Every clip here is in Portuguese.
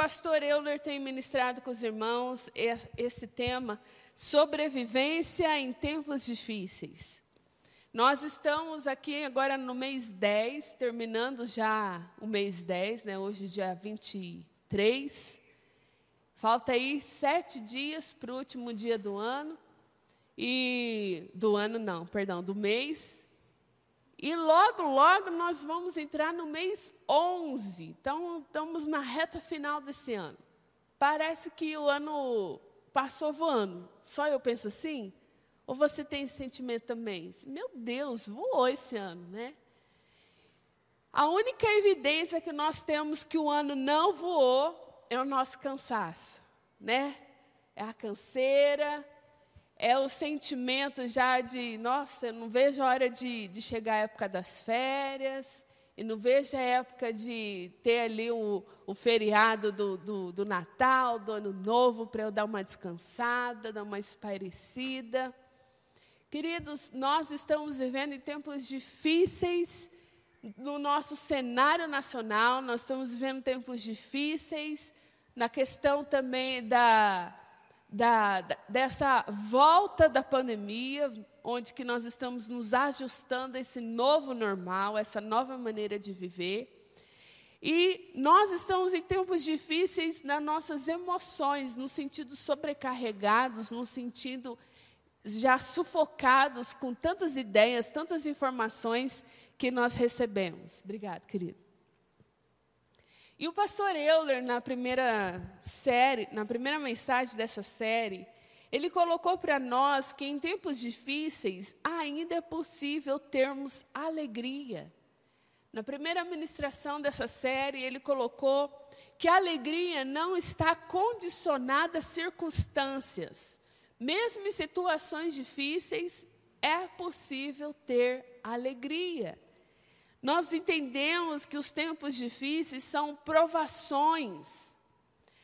pastor Euler tem ministrado com os irmãos esse tema, sobrevivência em tempos difíceis. Nós estamos aqui agora no mês 10, terminando já o mês 10, né? hoje dia 23. Falta aí sete dias para o último dia do ano. E do ano não, perdão, do mês. E logo, logo nós vamos entrar no mês 11. Então, estamos na reta final desse ano. Parece que o ano passou voando. Só eu penso assim? Ou você tem esse sentimento também? Meu Deus, voou esse ano, né? A única evidência que nós temos que o ano não voou é o nosso cansaço, né? É a canseira, é o sentimento já de, nossa, eu não vejo a hora de, de chegar a época das férias, e não vejo a época de ter ali o, o feriado do, do, do Natal, do Ano Novo, para eu dar uma descansada, dar uma espairecida. Queridos, nós estamos vivendo em tempos difíceis no nosso cenário nacional, nós estamos vivendo tempos difíceis na questão também da, da, dessa volta da pandemia, onde que nós estamos nos ajustando a esse novo normal, essa nova maneira de viver. E nós estamos em tempos difíceis nas nossas emoções, no sentido sobrecarregados, no sentido já sufocados com tantas ideias, tantas informações que nós recebemos. Obrigado, querido. E o pastor Euler, na primeira série, na primeira mensagem dessa série, ele colocou para nós que em tempos difíceis ainda é possível termos alegria. Na primeira ministração dessa série, ele colocou que a alegria não está condicionada a circunstâncias. Mesmo em situações difíceis, é possível ter alegria. Nós entendemos que os tempos difíceis são provações,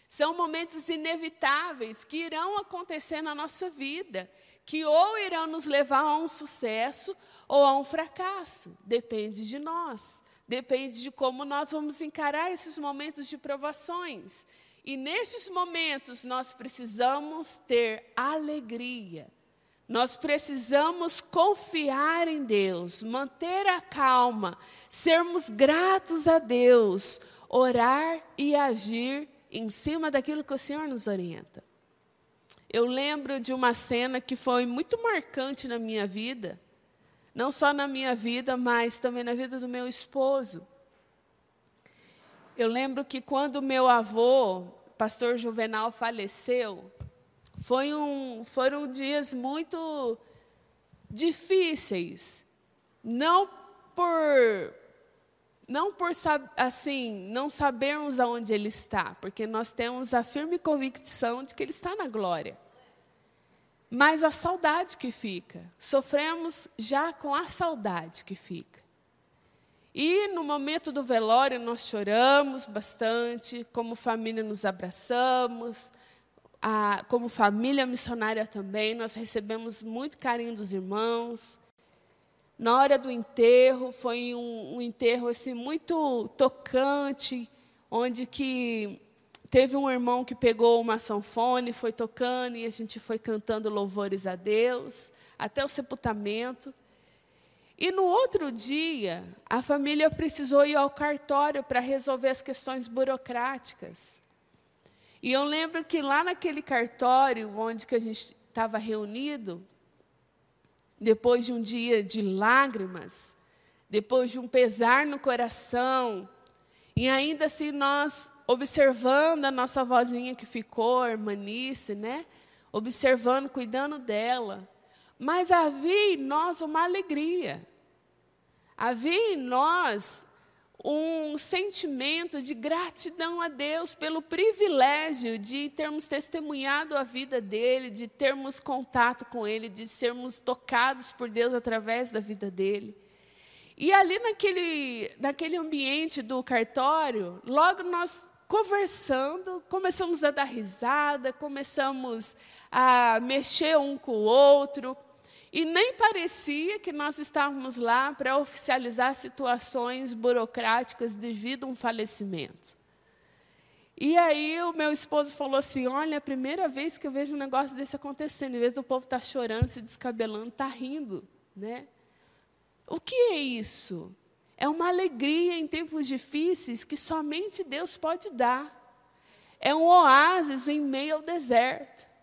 são momentos inevitáveis que irão acontecer na nossa vida, que ou irão nos levar a um sucesso ou a um fracasso, depende de nós, depende de como nós vamos encarar esses momentos de provações. E nesses momentos nós precisamos ter alegria, nós precisamos confiar em Deus, manter a calma, sermos gratos a Deus, orar e agir em cima daquilo que o Senhor nos orienta. Eu lembro de uma cena que foi muito marcante na minha vida, não só na minha vida, mas também na vida do meu esposo. Eu lembro que quando meu avô, pastor Juvenal, faleceu, foi um, foram dias muito difíceis, não por não por assim não sabermos aonde ele está, porque nós temos a firme convicção de que ele está na glória. Mas a saudade que fica, sofremos já com a saudade que fica. E no momento do velório nós choramos bastante, como família nos abraçamos, como família missionária também, nós recebemos muito carinho dos irmãos. Na hora do enterro, foi um, um enterro assim, muito tocante, onde que teve um irmão que pegou uma sanfone, foi tocando e a gente foi cantando louvores a Deus, até o sepultamento. E no outro dia, a família precisou ir ao cartório para resolver as questões burocráticas. E eu lembro que lá naquele cartório onde que a gente estava reunido, depois de um dia de lágrimas, depois de um pesar no coração, e ainda assim nós observando a nossa vozinha que ficou, a irmanice, né? Observando, cuidando dela. Mas havia em nós uma alegria. Havia em nós um sentimento de gratidão a Deus pelo privilégio de termos testemunhado a vida dele, de termos contato com ele, de sermos tocados por Deus através da vida dele. E ali naquele, naquele ambiente do cartório, logo nós conversando, começamos a dar risada, começamos a mexer um com o outro. E nem parecia que nós estávamos lá para oficializar situações burocráticas devido a um falecimento. E aí o meu esposo falou assim: olha, é a primeira vez que eu vejo um negócio desse acontecendo, em vez do povo estar tá chorando, se descabelando, está rindo. Né? O que é isso? É uma alegria em tempos difíceis que somente Deus pode dar. É um oásis em meio ao deserto.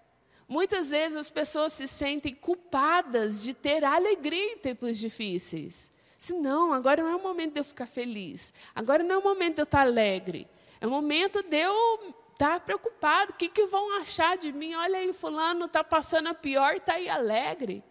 Muitas vezes as pessoas se sentem culpadas de ter alegria em tempos difíceis. Se não, agora não é o momento de eu ficar feliz. Agora não é o momento de eu estar alegre. É o momento de eu estar preocupado. O que, que vão achar de mim? Olha aí, fulano está passando a pior e está aí alegre.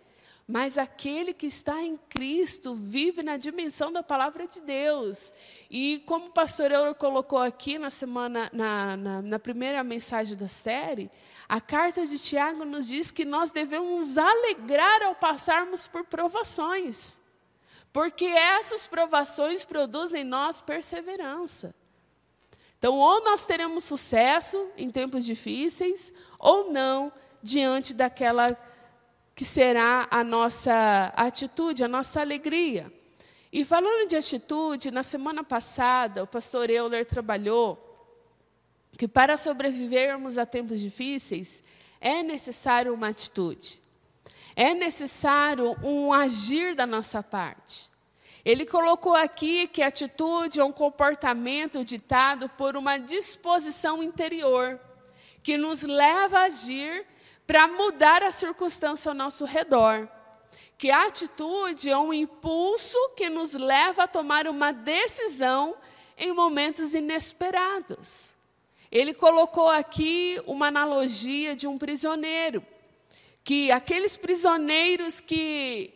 Mas aquele que está em Cristo vive na dimensão da palavra de Deus. E como o pastor Euler colocou aqui na semana, na, na, na primeira mensagem da série, a carta de Tiago nos diz que nós devemos alegrar ao passarmos por provações. Porque essas provações produzem em nós perseverança. Então, ou nós teremos sucesso em tempos difíceis, ou não, diante daquela que será a nossa atitude, a nossa alegria. E falando de atitude, na semana passada, o pastor Euler trabalhou que para sobrevivermos a tempos difíceis, é necessário uma atitude. É necessário um agir da nossa parte. Ele colocou aqui que atitude é um comportamento ditado por uma disposição interior, que nos leva a agir para mudar a circunstância ao nosso redor. Que a atitude é um impulso que nos leva a tomar uma decisão em momentos inesperados. Ele colocou aqui uma analogia de um prisioneiro, que aqueles prisioneiros que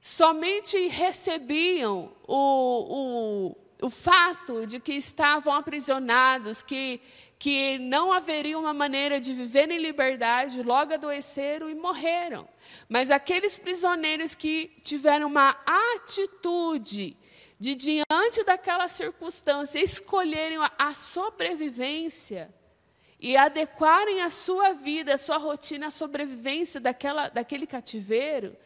somente recebiam o, o, o fato de que estavam aprisionados, que, que não haveria uma maneira de viver em liberdade, logo adoeceram e morreram. Mas aqueles prisioneiros que tiveram uma atitude de, diante daquela circunstância, escolherem a sobrevivência e adequarem a sua vida, a sua rotina à sobrevivência daquela, daquele cativeiro,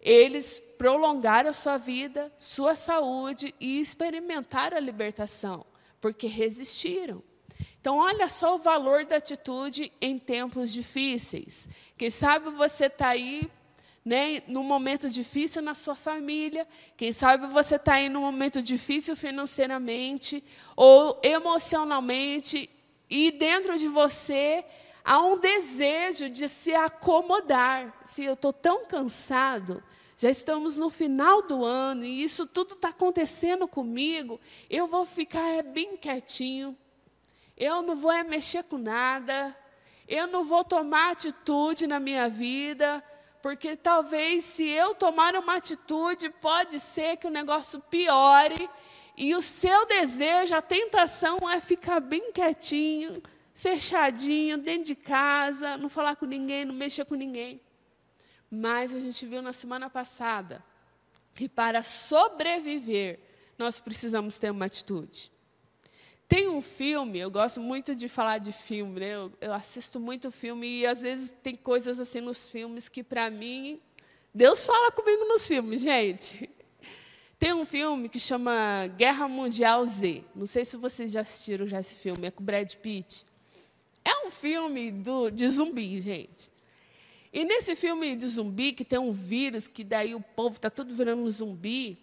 eles prolongaram a sua vida, sua saúde e experimentaram a libertação, porque resistiram. Então, olha só o valor da atitude em tempos difíceis. Quem sabe você está aí né, num momento difícil na sua família, quem sabe você está aí num momento difícil financeiramente ou emocionalmente, e dentro de você há um desejo de se acomodar. Se eu estou tão cansado, já estamos no final do ano e isso tudo está acontecendo comigo, eu vou ficar é, bem quietinho, eu não vou é, mexer com nada, eu não vou tomar atitude na minha vida, porque talvez se eu tomar uma atitude, pode ser que o negócio piore e o seu desejo, a tentação é ficar bem quietinho, fechadinho, dentro de casa, não falar com ninguém, não mexer com ninguém. Mas a gente viu na semana passada que para sobreviver, nós precisamos ter uma atitude. Tem um filme, eu gosto muito de falar de filme, né? eu, eu assisto muito filme e às vezes tem coisas assim nos filmes que para mim Deus fala comigo nos filmes, gente. Tem um filme que chama Guerra Mundial Z. Não sei se vocês já assistiram já esse filme, é com Brad Pitt. É um filme do, de zumbi, gente. E nesse filme de zumbi, que tem um vírus, que daí o povo está tudo virando um zumbi,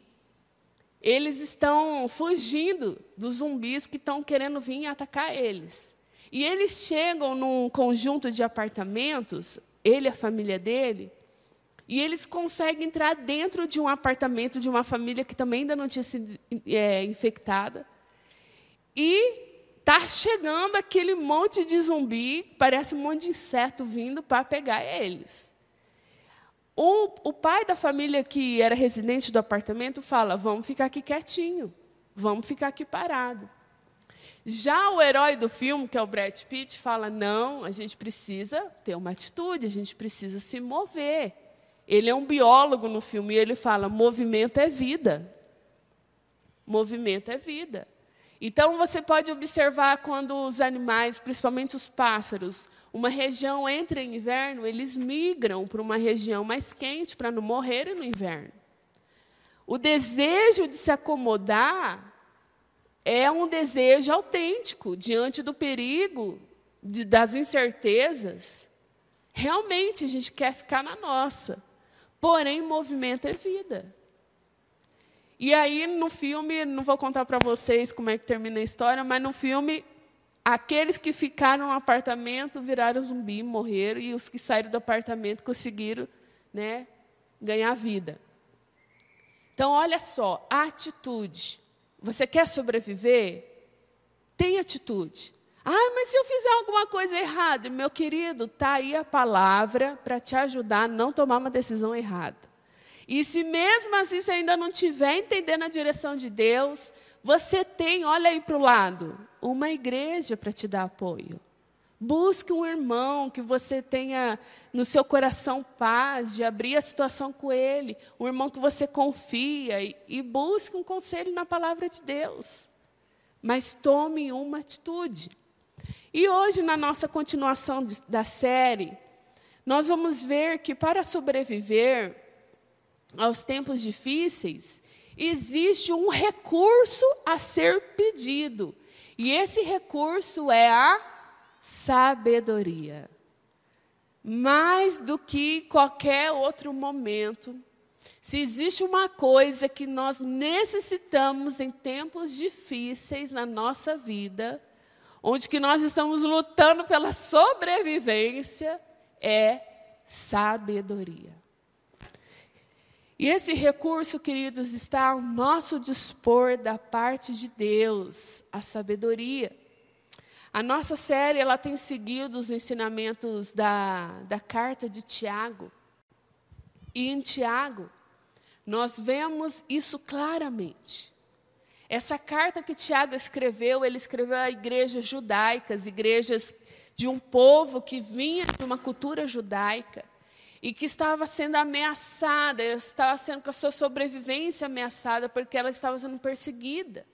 eles estão fugindo dos zumbis que estão querendo vir atacar eles. E eles chegam num conjunto de apartamentos, ele e a família dele, e eles conseguem entrar dentro de um apartamento de uma família que também ainda não tinha sido é, infectada. E Está chegando aquele monte de zumbi, parece um monte de inseto vindo para pegar eles. O, o pai da família que era residente do apartamento fala: vamos ficar aqui quietinho, vamos ficar aqui parado. Já o herói do filme, que é o Brad Pitt, fala: não, a gente precisa ter uma atitude, a gente precisa se mover. Ele é um biólogo no filme e ele fala: movimento é vida. Movimento é vida. Então, você pode observar quando os animais, principalmente os pássaros, uma região entra em inverno, eles migram para uma região mais quente para não morrerem no inverno. O desejo de se acomodar é um desejo autêntico diante do perigo, de, das incertezas. Realmente a gente quer ficar na nossa. Porém, movimento é vida. E aí, no filme, não vou contar para vocês como é que termina a história, mas no filme, aqueles que ficaram no apartamento viraram zumbi, morreram, e os que saíram do apartamento conseguiram né, ganhar vida. Então, olha só, a atitude. Você quer sobreviver? Tem atitude. Ah, mas se eu fizer alguma coisa errada, meu querido, está aí a palavra para te ajudar a não tomar uma decisão errada. E se mesmo assim você ainda não estiver entendendo a direção de Deus, você tem, olha aí para o lado, uma igreja para te dar apoio. Busque um irmão que você tenha no seu coração paz de abrir a situação com ele, um irmão que você confia e, e busque um conselho na palavra de Deus. Mas tome uma atitude. E hoje, na nossa continuação de, da série, nós vamos ver que para sobreviver, aos tempos difíceis, existe um recurso a ser pedido. E esse recurso é a sabedoria. Mais do que qualquer outro momento, se existe uma coisa que nós necessitamos em tempos difíceis na nossa vida, onde que nós estamos lutando pela sobrevivência, é sabedoria. E esse recurso, queridos, está ao nosso dispor da parte de Deus, a sabedoria. A nossa série ela tem seguido os ensinamentos da, da carta de Tiago. E em Tiago, nós vemos isso claramente. Essa carta que Tiago escreveu, ele escreveu a igrejas judaicas, igrejas de um povo que vinha de uma cultura judaica e que estava sendo ameaçada, estava sendo com a sua sobrevivência ameaçada, porque ela estava sendo perseguida.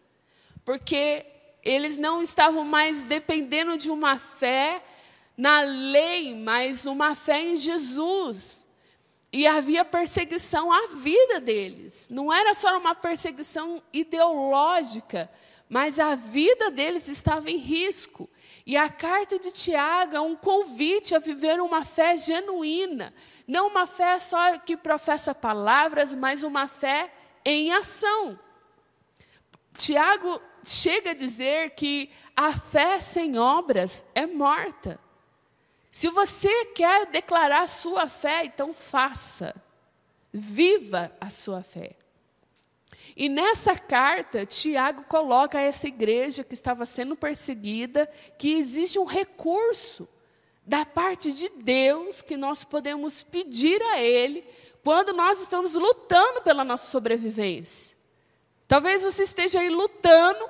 Porque eles não estavam mais dependendo de uma fé na lei, mas uma fé em Jesus. E havia perseguição à vida deles. Não era só uma perseguição ideológica, mas a vida deles estava em risco. E a carta de Tiago é um convite a viver uma fé genuína, não uma fé só que professa palavras, mas uma fé em ação. Tiago chega a dizer que a fé sem obras é morta. Se você quer declarar sua fé, então faça. Viva a sua fé. E nessa carta, Tiago coloca a essa igreja que estava sendo perseguida que existe um recurso da parte de Deus que nós podemos pedir a Ele quando nós estamos lutando pela nossa sobrevivência. Talvez você esteja aí lutando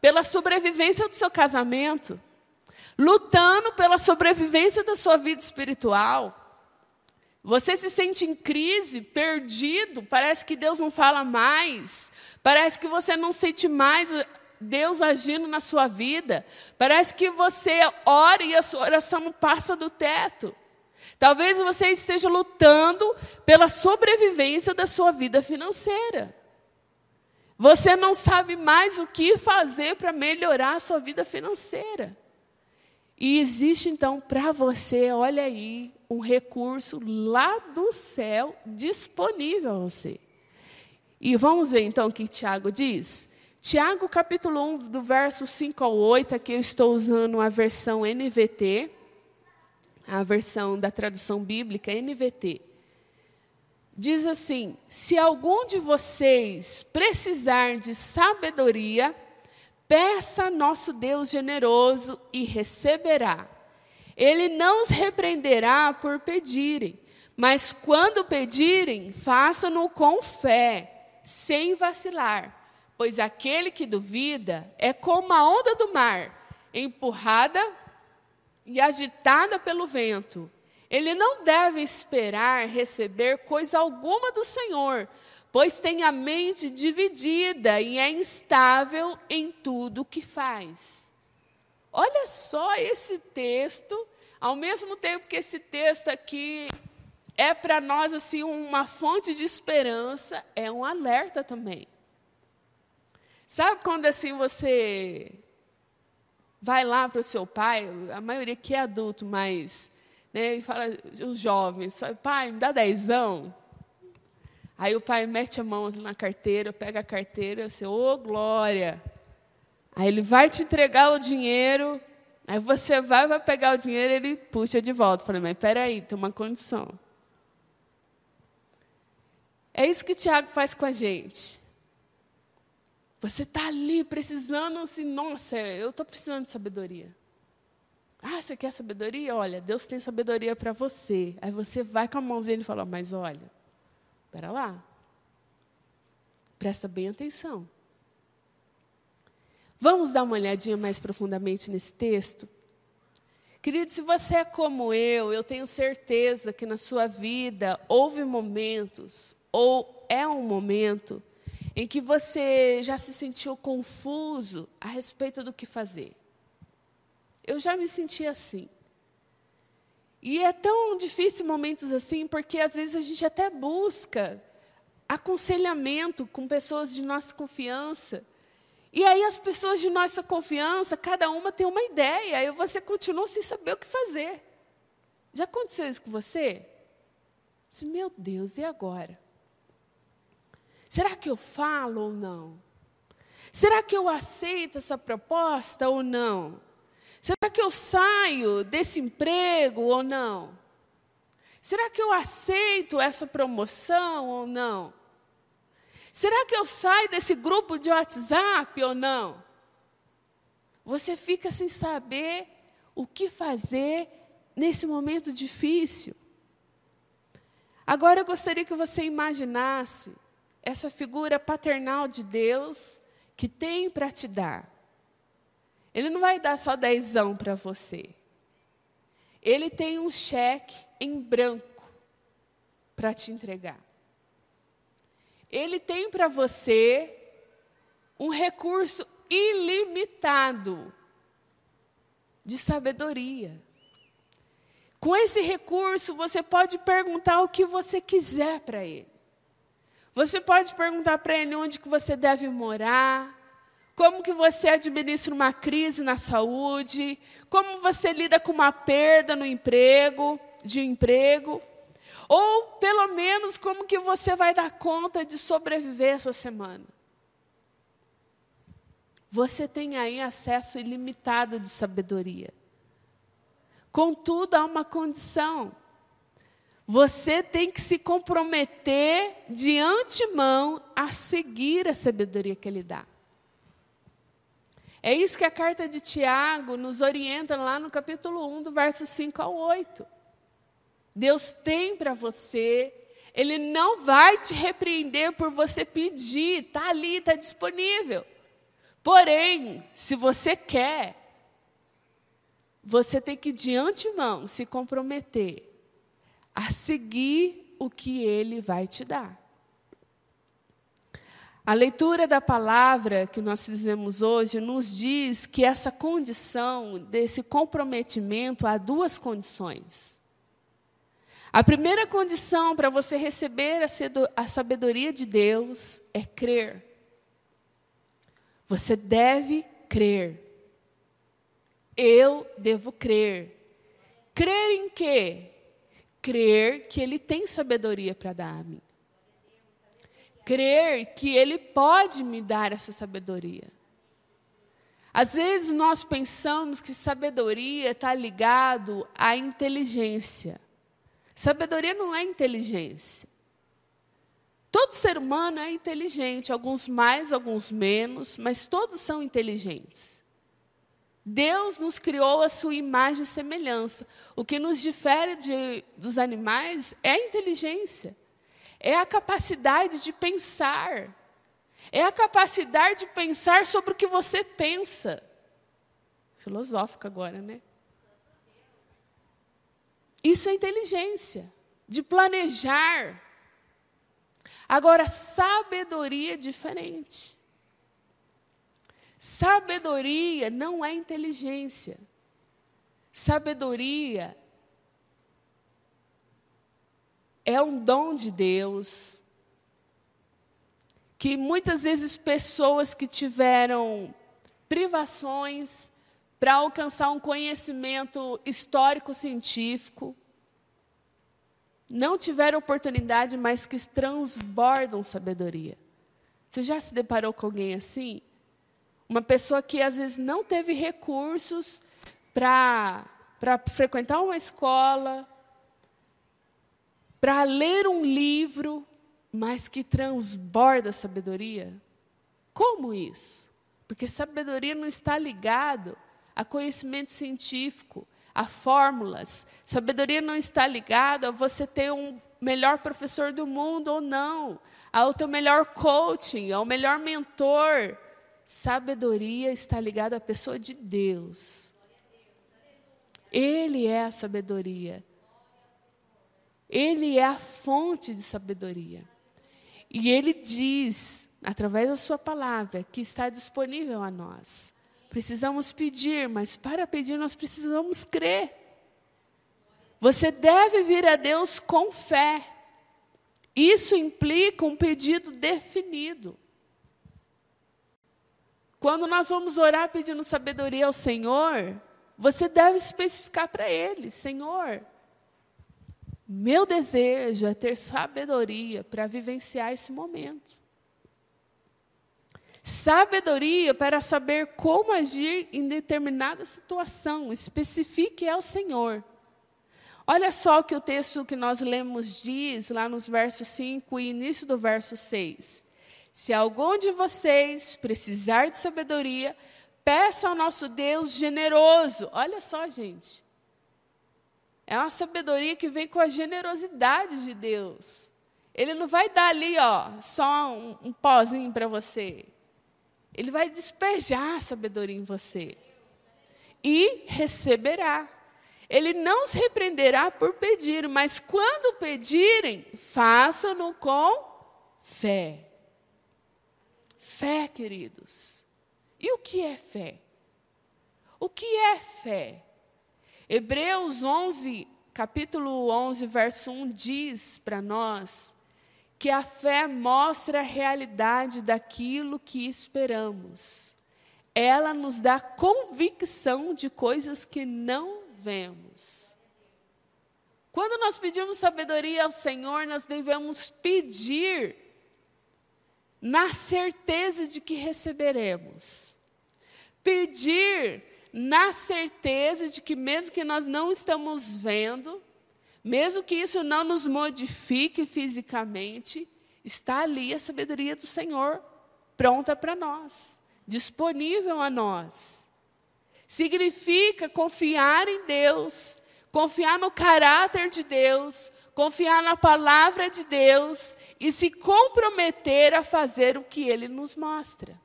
pela sobrevivência do seu casamento, lutando pela sobrevivência da sua vida espiritual. Você se sente em crise, perdido, parece que Deus não fala mais, parece que você não sente mais Deus agindo na sua vida. Parece que você ora e a sua oração não passa do teto. Talvez você esteja lutando pela sobrevivência da sua vida financeira. Você não sabe mais o que fazer para melhorar a sua vida financeira. E existe então para você, olha aí, um recurso lá do céu disponível a você. E vamos ver então o que Tiago diz? Tiago, capítulo 1, do verso 5 ao 8, aqui eu estou usando a versão NVT, a versão da tradução bíblica NVT. Diz assim: Se algum de vocês precisar de sabedoria, peça a nosso Deus generoso e receberá. Ele não os repreenderá por pedirem, mas quando pedirem, façam-no com fé, sem vacilar Pois aquele que duvida é como a onda do mar, empurrada e agitada pelo vento. Ele não deve esperar receber coisa alguma do Senhor, pois tem a mente dividida e é instável em tudo o que faz. Olha só esse texto, ao mesmo tempo que esse texto aqui é para nós assim uma fonte de esperança, é um alerta também. Sabe quando assim você vai lá para o seu pai, a maioria que é adulto, mas né, e fala, os jovens, pai, me dá dezão. Aí o pai mete a mão na carteira, pega a carteira, você, ô oh, glória. Aí ele vai te entregar o dinheiro, aí você vai, vai pegar o dinheiro, ele puxa de volta. falei, mas peraí, tem uma condição. É isso que o Tiago faz com a gente. Você está ali precisando assim, nossa, eu estou precisando de sabedoria. Ah, você quer sabedoria? Olha, Deus tem sabedoria para você. Aí você vai com a mãozinha e fala, mas olha, espera lá. Presta bem atenção. Vamos dar uma olhadinha mais profundamente nesse texto? Querido, se você é como eu, eu tenho certeza que na sua vida houve momentos, ou é um momento, em que você já se sentiu confuso a respeito do que fazer. Eu já me senti assim. E é tão difícil momentos assim, porque às vezes a gente até busca aconselhamento com pessoas de nossa confiança. E aí as pessoas de nossa confiança, cada uma tem uma ideia, e você continua sem saber o que fazer. Já aconteceu isso com você? Disse, meu Deus, e agora? Será que eu falo ou não? Será que eu aceito essa proposta ou não? Será que eu saio desse emprego ou não? Será que eu aceito essa promoção ou não? Será que eu saio desse grupo de WhatsApp ou não? Você fica sem saber o que fazer nesse momento difícil. Agora eu gostaria que você imaginasse essa figura paternal de Deus que tem para te dar. Ele não vai dar só dezão para você. Ele tem um cheque em branco para te entregar. Ele tem para você um recurso ilimitado de sabedoria. Com esse recurso, você pode perguntar o que você quiser para ele. Você pode perguntar para ele onde que você deve morar, como que você administra uma crise na saúde, como você lida com uma perda no emprego, de emprego, ou pelo menos como que você vai dar conta de sobreviver essa semana. Você tem aí acesso ilimitado de sabedoria. Contudo, há uma condição. Você tem que se comprometer de antemão a seguir a sabedoria que Ele dá. É isso que a carta de Tiago nos orienta lá no capítulo 1, do verso 5 ao 8. Deus tem para você, Ele não vai te repreender por você pedir, está ali, está disponível. Porém, se você quer, você tem que de antemão se comprometer a seguir o que ele vai te dar. A leitura da palavra que nós fizemos hoje nos diz que essa condição, desse comprometimento, há duas condições. A primeira condição para você receber a sabedoria de Deus é crer. Você deve crer. Eu devo crer. Crer em quê? crer que Ele tem sabedoria para dar a mim. Crer que Ele pode me dar essa sabedoria. Às vezes nós pensamos que sabedoria está ligado à inteligência. Sabedoria não é inteligência. Todo ser humano é inteligente, alguns mais, alguns menos, mas todos são inteligentes. Deus nos criou a sua imagem e semelhança. O que nos difere de, dos animais é a inteligência, é a capacidade de pensar, é a capacidade de pensar sobre o que você pensa. Filosófico agora, né? Isso é inteligência, de planejar. Agora, sabedoria é diferente. Sabedoria não é inteligência. Sabedoria é um dom de Deus que muitas vezes pessoas que tiveram privações para alcançar um conhecimento histórico-científico, não tiveram oportunidade, mas que transbordam sabedoria. Você já se deparou com alguém assim? Uma pessoa que às vezes não teve recursos para frequentar uma escola, para ler um livro, mas que transborda sabedoria? Como isso? Porque sabedoria não está ligado a conhecimento científico, a fórmulas. Sabedoria não está ligada a você ter um melhor professor do mundo ou não, ao teu melhor coaching, ao melhor mentor. Sabedoria está ligada à pessoa de Deus. Ele é a sabedoria. Ele é a fonte de sabedoria. E ele diz, através da sua palavra, que está disponível a nós. Precisamos pedir, mas para pedir nós precisamos crer. Você deve vir a Deus com fé. Isso implica um pedido definido. Quando nós vamos orar pedindo sabedoria ao Senhor, você deve especificar para Ele: Senhor, meu desejo é ter sabedoria para vivenciar esse momento. Sabedoria para saber como agir em determinada situação, especifique ao Senhor. Olha só o que o texto que nós lemos diz, lá nos versos 5 e início do verso 6. Se algum de vocês precisar de sabedoria, peça ao nosso Deus generoso. Olha só, gente. É uma sabedoria que vem com a generosidade de Deus. Ele não vai dar ali, ó, só um, um pozinho para você. Ele vai despejar a sabedoria em você. E receberá. Ele não se repreenderá por pedir, mas quando pedirem, façam-no com fé. Fé, queridos. E o que é fé? O que é fé? Hebreus 11, capítulo 11, verso 1 diz para nós que a fé mostra a realidade daquilo que esperamos. Ela nos dá convicção de coisas que não vemos. Quando nós pedimos sabedoria ao Senhor, nós devemos pedir na certeza de que receberemos. Pedir na certeza de que, mesmo que nós não estamos vendo, mesmo que isso não nos modifique fisicamente, está ali a sabedoria do Senhor, pronta para nós, disponível a nós. Significa confiar em Deus, confiar no caráter de Deus, confiar na palavra de Deus e se comprometer a fazer o que Ele nos mostra.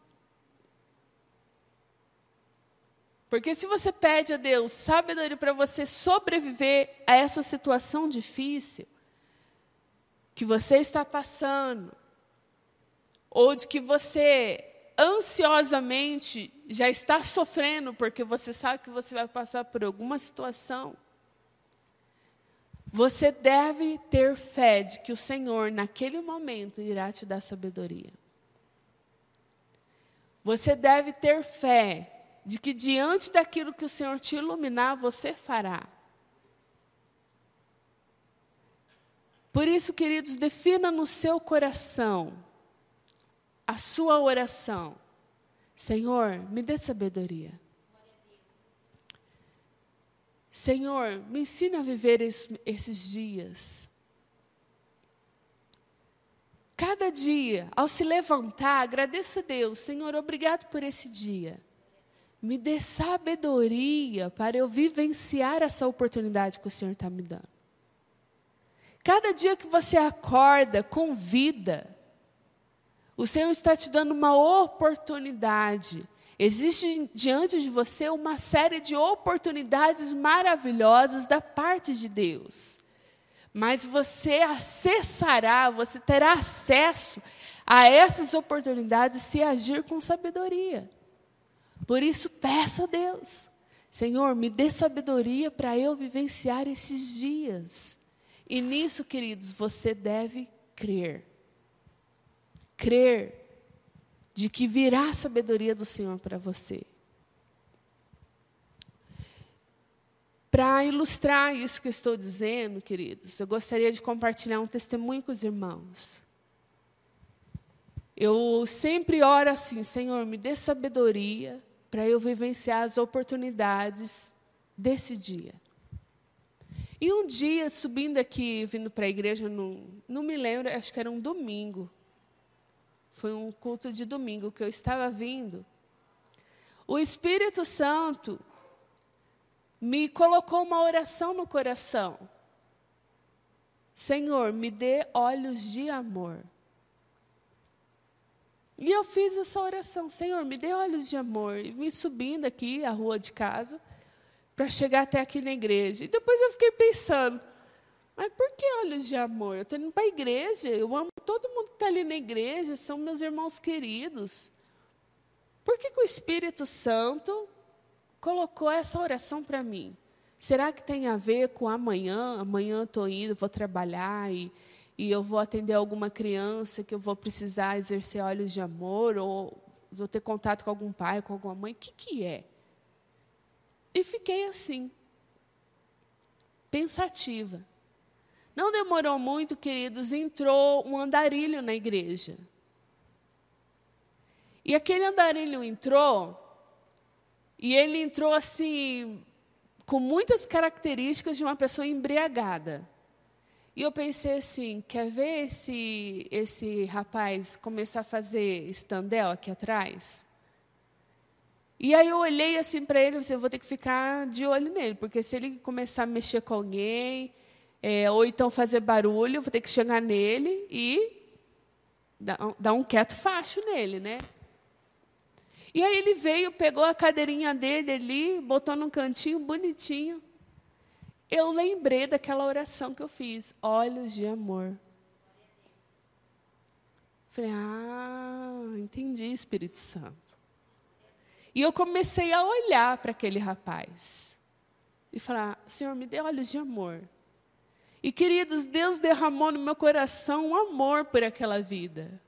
Porque se você pede a Deus sabedoria para você sobreviver a essa situação difícil que você está passando, ou de que você ansiosamente já está sofrendo porque você sabe que você vai passar por alguma situação, você deve ter fé de que o Senhor, naquele momento, irá te dar sabedoria. Você deve ter fé de que diante daquilo que o Senhor te iluminar, você fará. Por isso, queridos, defina no seu coração a sua oração. Senhor, me dê sabedoria. Senhor, me ensina a viver esses dias. Cada dia, ao se levantar, agradeça a Deus. Senhor, obrigado por esse dia. Me dê sabedoria para eu vivenciar essa oportunidade que o Senhor está me dando. Cada dia que você acorda com vida, o Senhor está te dando uma oportunidade. Existe diante de você uma série de oportunidades maravilhosas da parte de Deus. Mas você acessará, você terá acesso a essas oportunidades se agir com sabedoria. Por isso, peça a Deus: Senhor, me dê sabedoria para eu vivenciar esses dias. E nisso, queridos, você deve crer. Crer de que virá a sabedoria do Senhor para você. Para ilustrar isso que eu estou dizendo, queridos, eu gostaria de compartilhar um testemunho com os irmãos. Eu sempre oro assim, Senhor, me dê sabedoria para eu vivenciar as oportunidades desse dia. E um dia, subindo aqui, vindo para a igreja, não, não me lembro, acho que era um domingo. Foi um culto de domingo que eu estava vindo. O Espírito Santo me colocou uma oração no coração. Senhor, me dê olhos de amor. E eu fiz essa oração, Senhor, me dê olhos de amor. E vim subindo aqui a rua de casa para chegar até aqui na igreja. E depois eu fiquei pensando, mas por que olhos de amor? Eu estou indo para a igreja, eu amo todo mundo que está ali na igreja, são meus irmãos queridos. Por que, que o Espírito Santo colocou essa oração para mim? Será que tem a ver com amanhã? Amanhã estou indo, vou trabalhar e, e eu vou atender alguma criança que eu vou precisar exercer olhos de amor ou vou ter contato com algum pai, com alguma mãe? O que, que é? E fiquei assim, pensativa. Não demorou muito, queridos, entrou um andarilho na igreja. E aquele andarilho entrou, e ele entrou assim, com muitas características de uma pessoa embriagada. E eu pensei assim: quer ver esse, esse rapaz começar a fazer estandel aqui atrás? E aí eu olhei assim para ele disse, eu vou ter que ficar de olho nele, porque se ele começar a mexer com alguém, é, ou então fazer barulho, eu vou ter que chegar nele e dar, dar um quieto facho nele, né? E aí ele veio, pegou a cadeirinha dele ali, botou num cantinho bonitinho. Eu lembrei daquela oração que eu fiz, olhos de amor. Falei, ah, entendi, Espírito Santo. E eu comecei a olhar para aquele rapaz e falar: Senhor, me dê olhos de amor. E queridos, Deus derramou no meu coração um amor por aquela vida.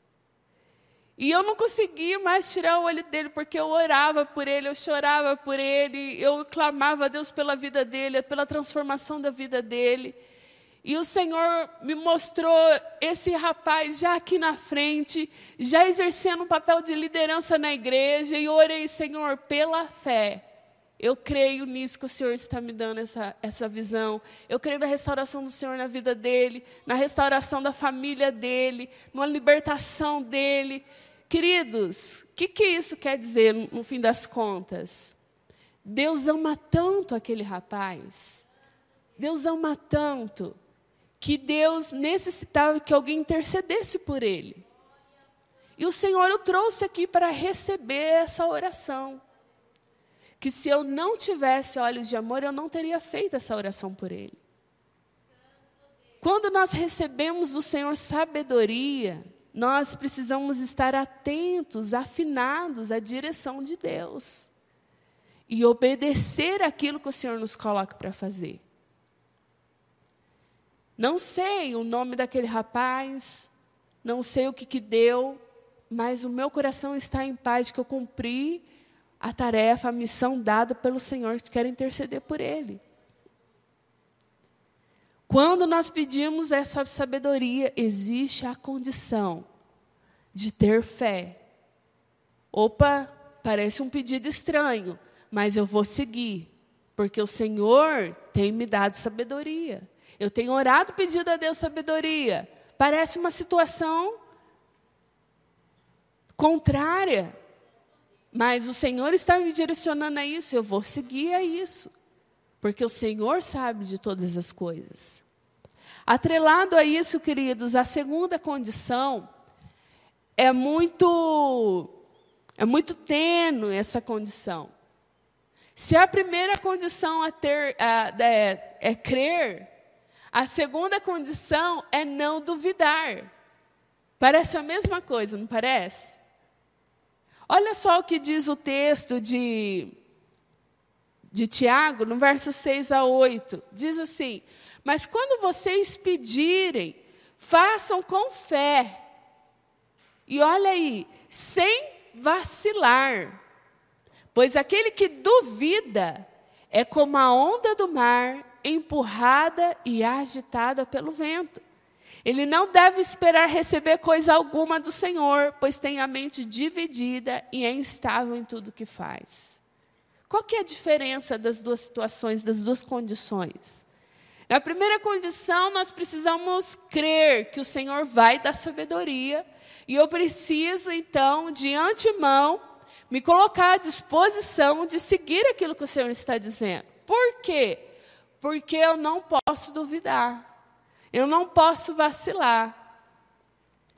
E eu não conseguia mais tirar o olho dele, porque eu orava por ele, eu chorava por ele, eu clamava a Deus pela vida dele, pela transformação da vida dele. E o Senhor me mostrou esse rapaz já aqui na frente, já exercendo um papel de liderança na igreja, e orei, Senhor, pela fé. Eu creio nisso que o Senhor está me dando essa, essa visão. Eu creio na restauração do Senhor na vida dele, na restauração da família dele, na libertação dele. Queridos, o que, que isso quer dizer no, fim das contas? Deus ama tanto aquele rapaz. Deus ama tanto que Deus necessitava que alguém intercedesse por ele. E o Senhor o trouxe aqui para receber essa oração. Que se eu não tivesse olhos de amor, eu não teria feito essa oração por ele. Quando nós recebemos do Senhor sabedoria, nós precisamos estar atentos, afinados à direção de Deus. E obedecer aquilo que o Senhor nos coloca para fazer. Não sei o nome daquele rapaz, não sei o que, que deu, mas o meu coração está em paz que eu cumpri a tarefa, a missão dada pelo Senhor, que quero interceder por ele. Quando nós pedimos essa sabedoria, existe a condição de ter fé. Opa, parece um pedido estranho, mas eu vou seguir, porque o Senhor tem me dado sabedoria. Eu tenho orado pedindo a Deus sabedoria. Parece uma situação contrária. Mas o Senhor está me direcionando a isso, eu vou seguir a isso. Porque o Senhor sabe de todas as coisas. Atrelado a isso, queridos, a segunda condição é muito é muito tênue essa condição. Se a primeira condição a ter a, é, é crer, a segunda condição é não duvidar. Parece a mesma coisa, não parece? Olha só o que diz o texto de, de Tiago, no verso 6 a 8. Diz assim: Mas quando vocês pedirem, façam com fé. E olha aí, sem vacilar. Pois aquele que duvida é como a onda do mar empurrada e agitada pelo vento. Ele não deve esperar receber coisa alguma do Senhor, pois tem a mente dividida e é instável em tudo que faz. Qual que é a diferença das duas situações, das duas condições? Na primeira condição, nós precisamos crer que o Senhor vai dar sabedoria, e eu preciso, então, de antemão, me colocar à disposição de seguir aquilo que o Senhor está dizendo. Por quê? Porque eu não posso duvidar. Eu não posso vacilar.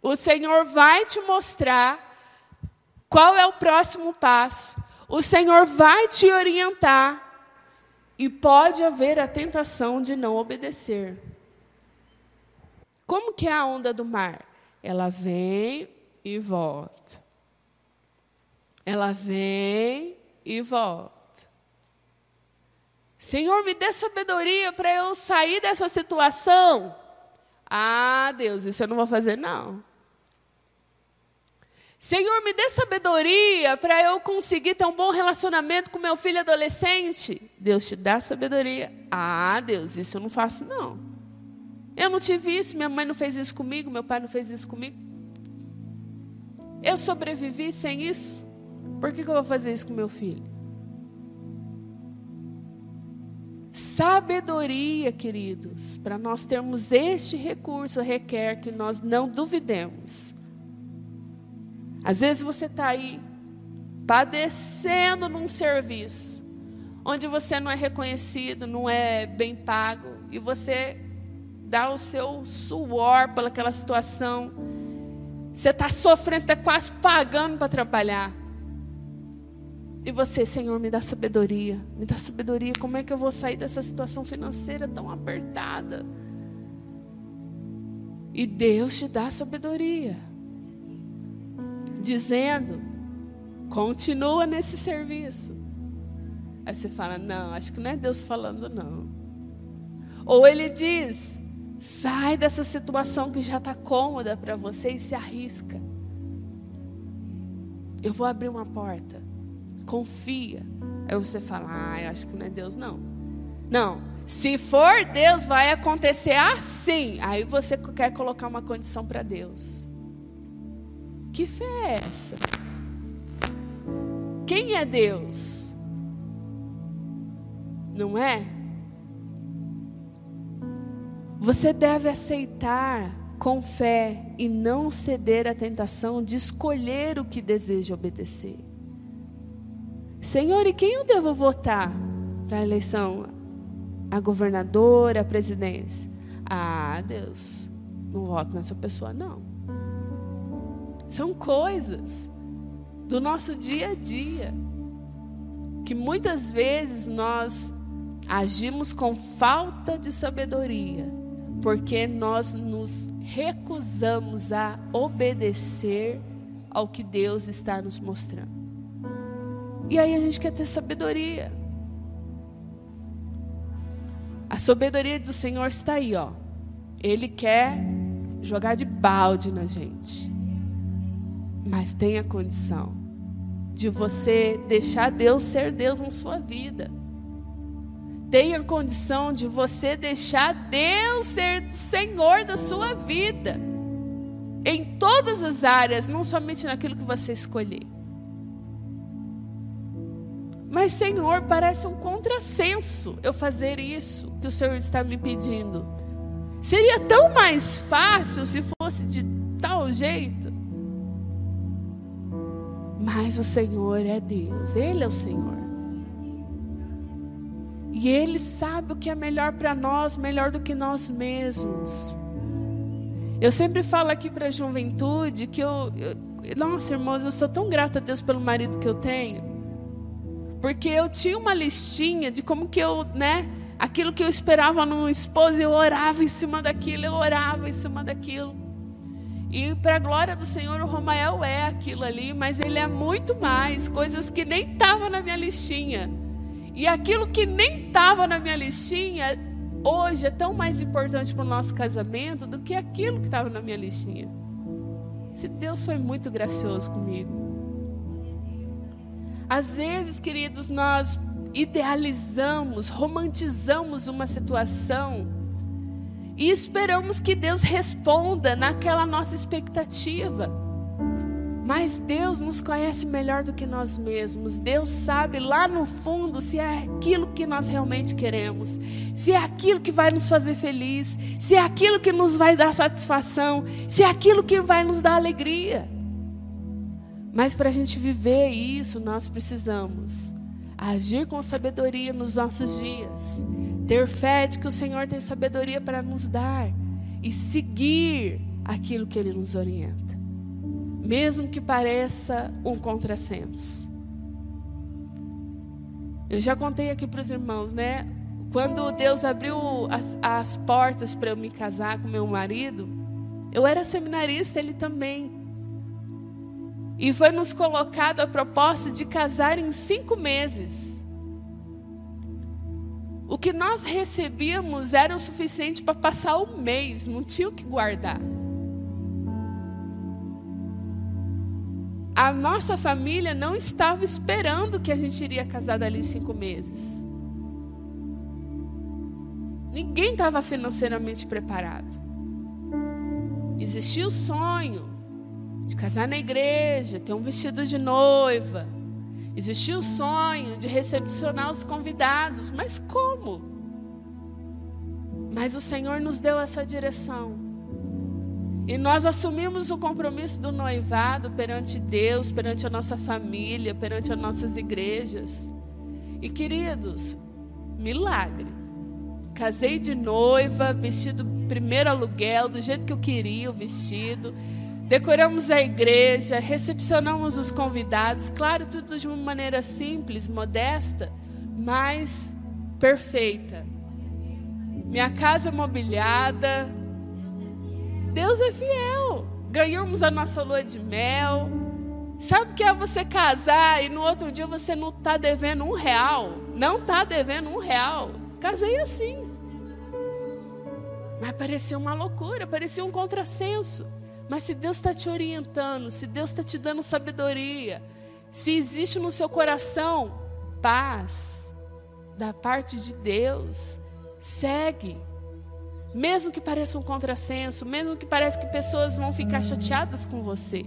O Senhor vai te mostrar qual é o próximo passo. O Senhor vai te orientar. E pode haver a tentação de não obedecer. Como que é a onda do mar? Ela vem e volta. Ela vem e volta. Senhor, me dê sabedoria para eu sair dessa situação. Ah, Deus, isso eu não vou fazer, não. Senhor, me dê sabedoria para eu conseguir ter um bom relacionamento com meu filho adolescente. Deus te dá sabedoria. Ah, Deus, isso eu não faço, não. Eu não tive isso, minha mãe não fez isso comigo, meu pai não fez isso comigo. Eu sobrevivi sem isso. Por que, que eu vou fazer isso com meu filho? Sabedoria, queridos, para nós termos este recurso, requer que nós não duvidemos. Às vezes você está aí, padecendo num serviço, onde você não é reconhecido, não é bem pago, e você dá o seu suor pelaquela situação, você está sofrendo, está quase pagando para trabalhar. E você, Senhor, me dá sabedoria. Me dá sabedoria. Como é que eu vou sair dessa situação financeira tão apertada? E Deus te dá sabedoria. Dizendo: continua nesse serviço. Aí você fala: não, acho que não é Deus falando, não. Ou ele diz: sai dessa situação que já está cômoda para você e se arrisca. Eu vou abrir uma porta confia. Aí você fala, ah, acho que não é Deus, não. Não. Se for Deus, vai acontecer assim. Aí você quer colocar uma condição para Deus. Que fé é essa? Quem é Deus? Não é? Você deve aceitar com fé e não ceder à tentação de escolher o que deseja obedecer. Senhor, e quem eu devo votar para a eleição? A governadora, a presidência? Ah, Deus, não voto nessa pessoa, não. São coisas do nosso dia a dia que muitas vezes nós agimos com falta de sabedoria, porque nós nos recusamos a obedecer ao que Deus está nos mostrando. E aí a gente quer ter sabedoria. A sabedoria do Senhor está aí, ó. Ele quer jogar de balde na gente. Mas tem a condição de você deixar Deus ser Deus na sua vida. Tem a condição de você deixar Deus ser Senhor da sua vida. Em todas as áreas, não somente naquilo que você escolher. Mas, Senhor, parece um contrassenso eu fazer isso que o Senhor está me pedindo. Seria tão mais fácil se fosse de tal jeito. Mas o Senhor é Deus, Ele é o Senhor. E Ele sabe o que é melhor para nós, melhor do que nós mesmos. Eu sempre falo aqui para a juventude que eu, eu, nossa irmãos, eu sou tão grata a Deus pelo marido que eu tenho. Porque eu tinha uma listinha de como que eu, né, aquilo que eu esperava num esposo, eu orava em cima daquilo, eu orava em cima daquilo. E para a glória do Senhor, o Romael é aquilo ali, mas ele é muito mais, coisas que nem estavam na minha listinha. E aquilo que nem estava na minha listinha, hoje é tão mais importante para o nosso casamento do que aquilo que estava na minha listinha. Se Deus foi muito gracioso comigo. Às vezes, queridos, nós idealizamos, romantizamos uma situação e esperamos que Deus responda naquela nossa expectativa. Mas Deus nos conhece melhor do que nós mesmos. Deus sabe lá no fundo se é aquilo que nós realmente queremos, se é aquilo que vai nos fazer feliz, se é aquilo que nos vai dar satisfação, se é aquilo que vai nos dar alegria. Mas para a gente viver isso, nós precisamos agir com sabedoria nos nossos dias, ter fé de que o Senhor tem sabedoria para nos dar e seguir aquilo que Ele nos orienta, mesmo que pareça um contrassenso. Eu já contei aqui para os irmãos, né? Quando Deus abriu as, as portas para eu me casar com meu marido, eu era seminarista, ele também. E foi nos colocado a proposta de casar em cinco meses. O que nós recebíamos era o suficiente para passar o mês, não tinha o que guardar. A nossa família não estava esperando que a gente iria casar dali cinco meses. Ninguém estava financeiramente preparado. Existia o sonho, de casar na igreja, ter um vestido de noiva. Existia o sonho de recepcionar os convidados, mas como? Mas o Senhor nos deu essa direção. E nós assumimos o compromisso do noivado perante Deus, perante a nossa família, perante as nossas igrejas. E queridos, milagre. Casei de noiva, vestido primeiro aluguel, do jeito que eu queria o vestido decoramos a igreja, recepcionamos os convidados, claro, tudo de uma maneira simples, modesta, mas perfeita. Minha casa mobiliada. Deus é fiel. Ganhamos a nossa lua de mel. Sabe o que é você casar e no outro dia você não está devendo um real? Não está devendo um real. Casei assim. Mas parecia uma loucura, parecia um contrassenso. Mas se Deus está te orientando, se Deus está te dando sabedoria, se existe no seu coração paz da parte de Deus, segue. Mesmo que pareça um contrassenso, mesmo que pareça que pessoas vão ficar chateadas com você.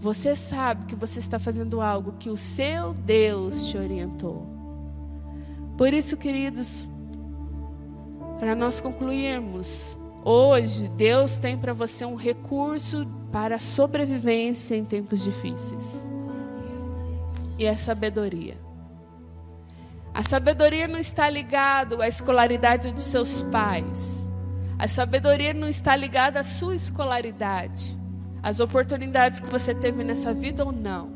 Você sabe que você está fazendo algo que o seu Deus te orientou. Por isso, queridos, para nós concluirmos, Hoje, Deus tem para você um recurso para a sobrevivência em tempos difíceis. E é sabedoria. A sabedoria não está ligada à escolaridade dos seus pais. A sabedoria não está ligada à sua escolaridade. As oportunidades que você teve nessa vida ou não.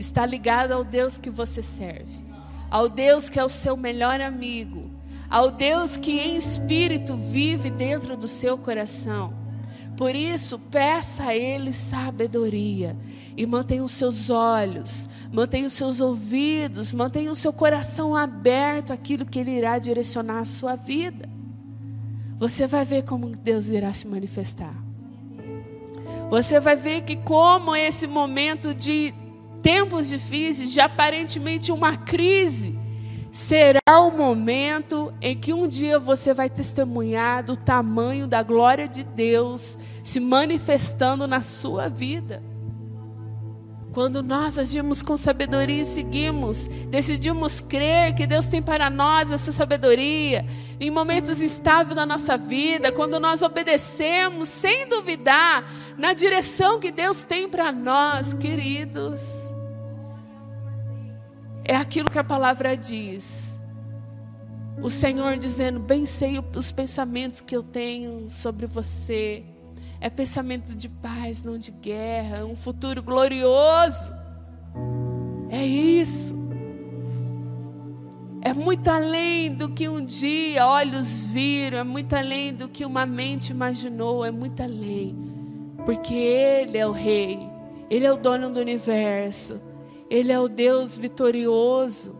Está ligada ao Deus que você serve. Ao Deus que é o seu melhor amigo ao Deus que em espírito vive dentro do seu coração. Por isso, peça a Ele sabedoria e mantenha os seus olhos, mantenha os seus ouvidos, mantenha o seu coração aberto àquilo que Ele irá direcionar a sua vida. Você vai ver como Deus irá se manifestar. Você vai ver que como esse momento de tempos difíceis, de aparentemente uma crise, será o momento em que um dia você vai testemunhar do tamanho da glória de Deus se manifestando na sua vida. Quando nós agimos com sabedoria e seguimos, decidimos crer que Deus tem para nós essa sabedoria, em momentos instáveis da nossa vida, quando nós obedecemos sem duvidar na direção que Deus tem para nós, queridos é aquilo que a palavra diz. O Senhor dizendo: Bem sei os pensamentos que eu tenho sobre você. É pensamento de paz, não de guerra, um futuro glorioso. É isso. É muito além do que um dia olhos viram, é muito além do que uma mente imaginou, é muito além. Porque Ele é o Rei, Ele é o dono do universo, ele é o Deus vitorioso.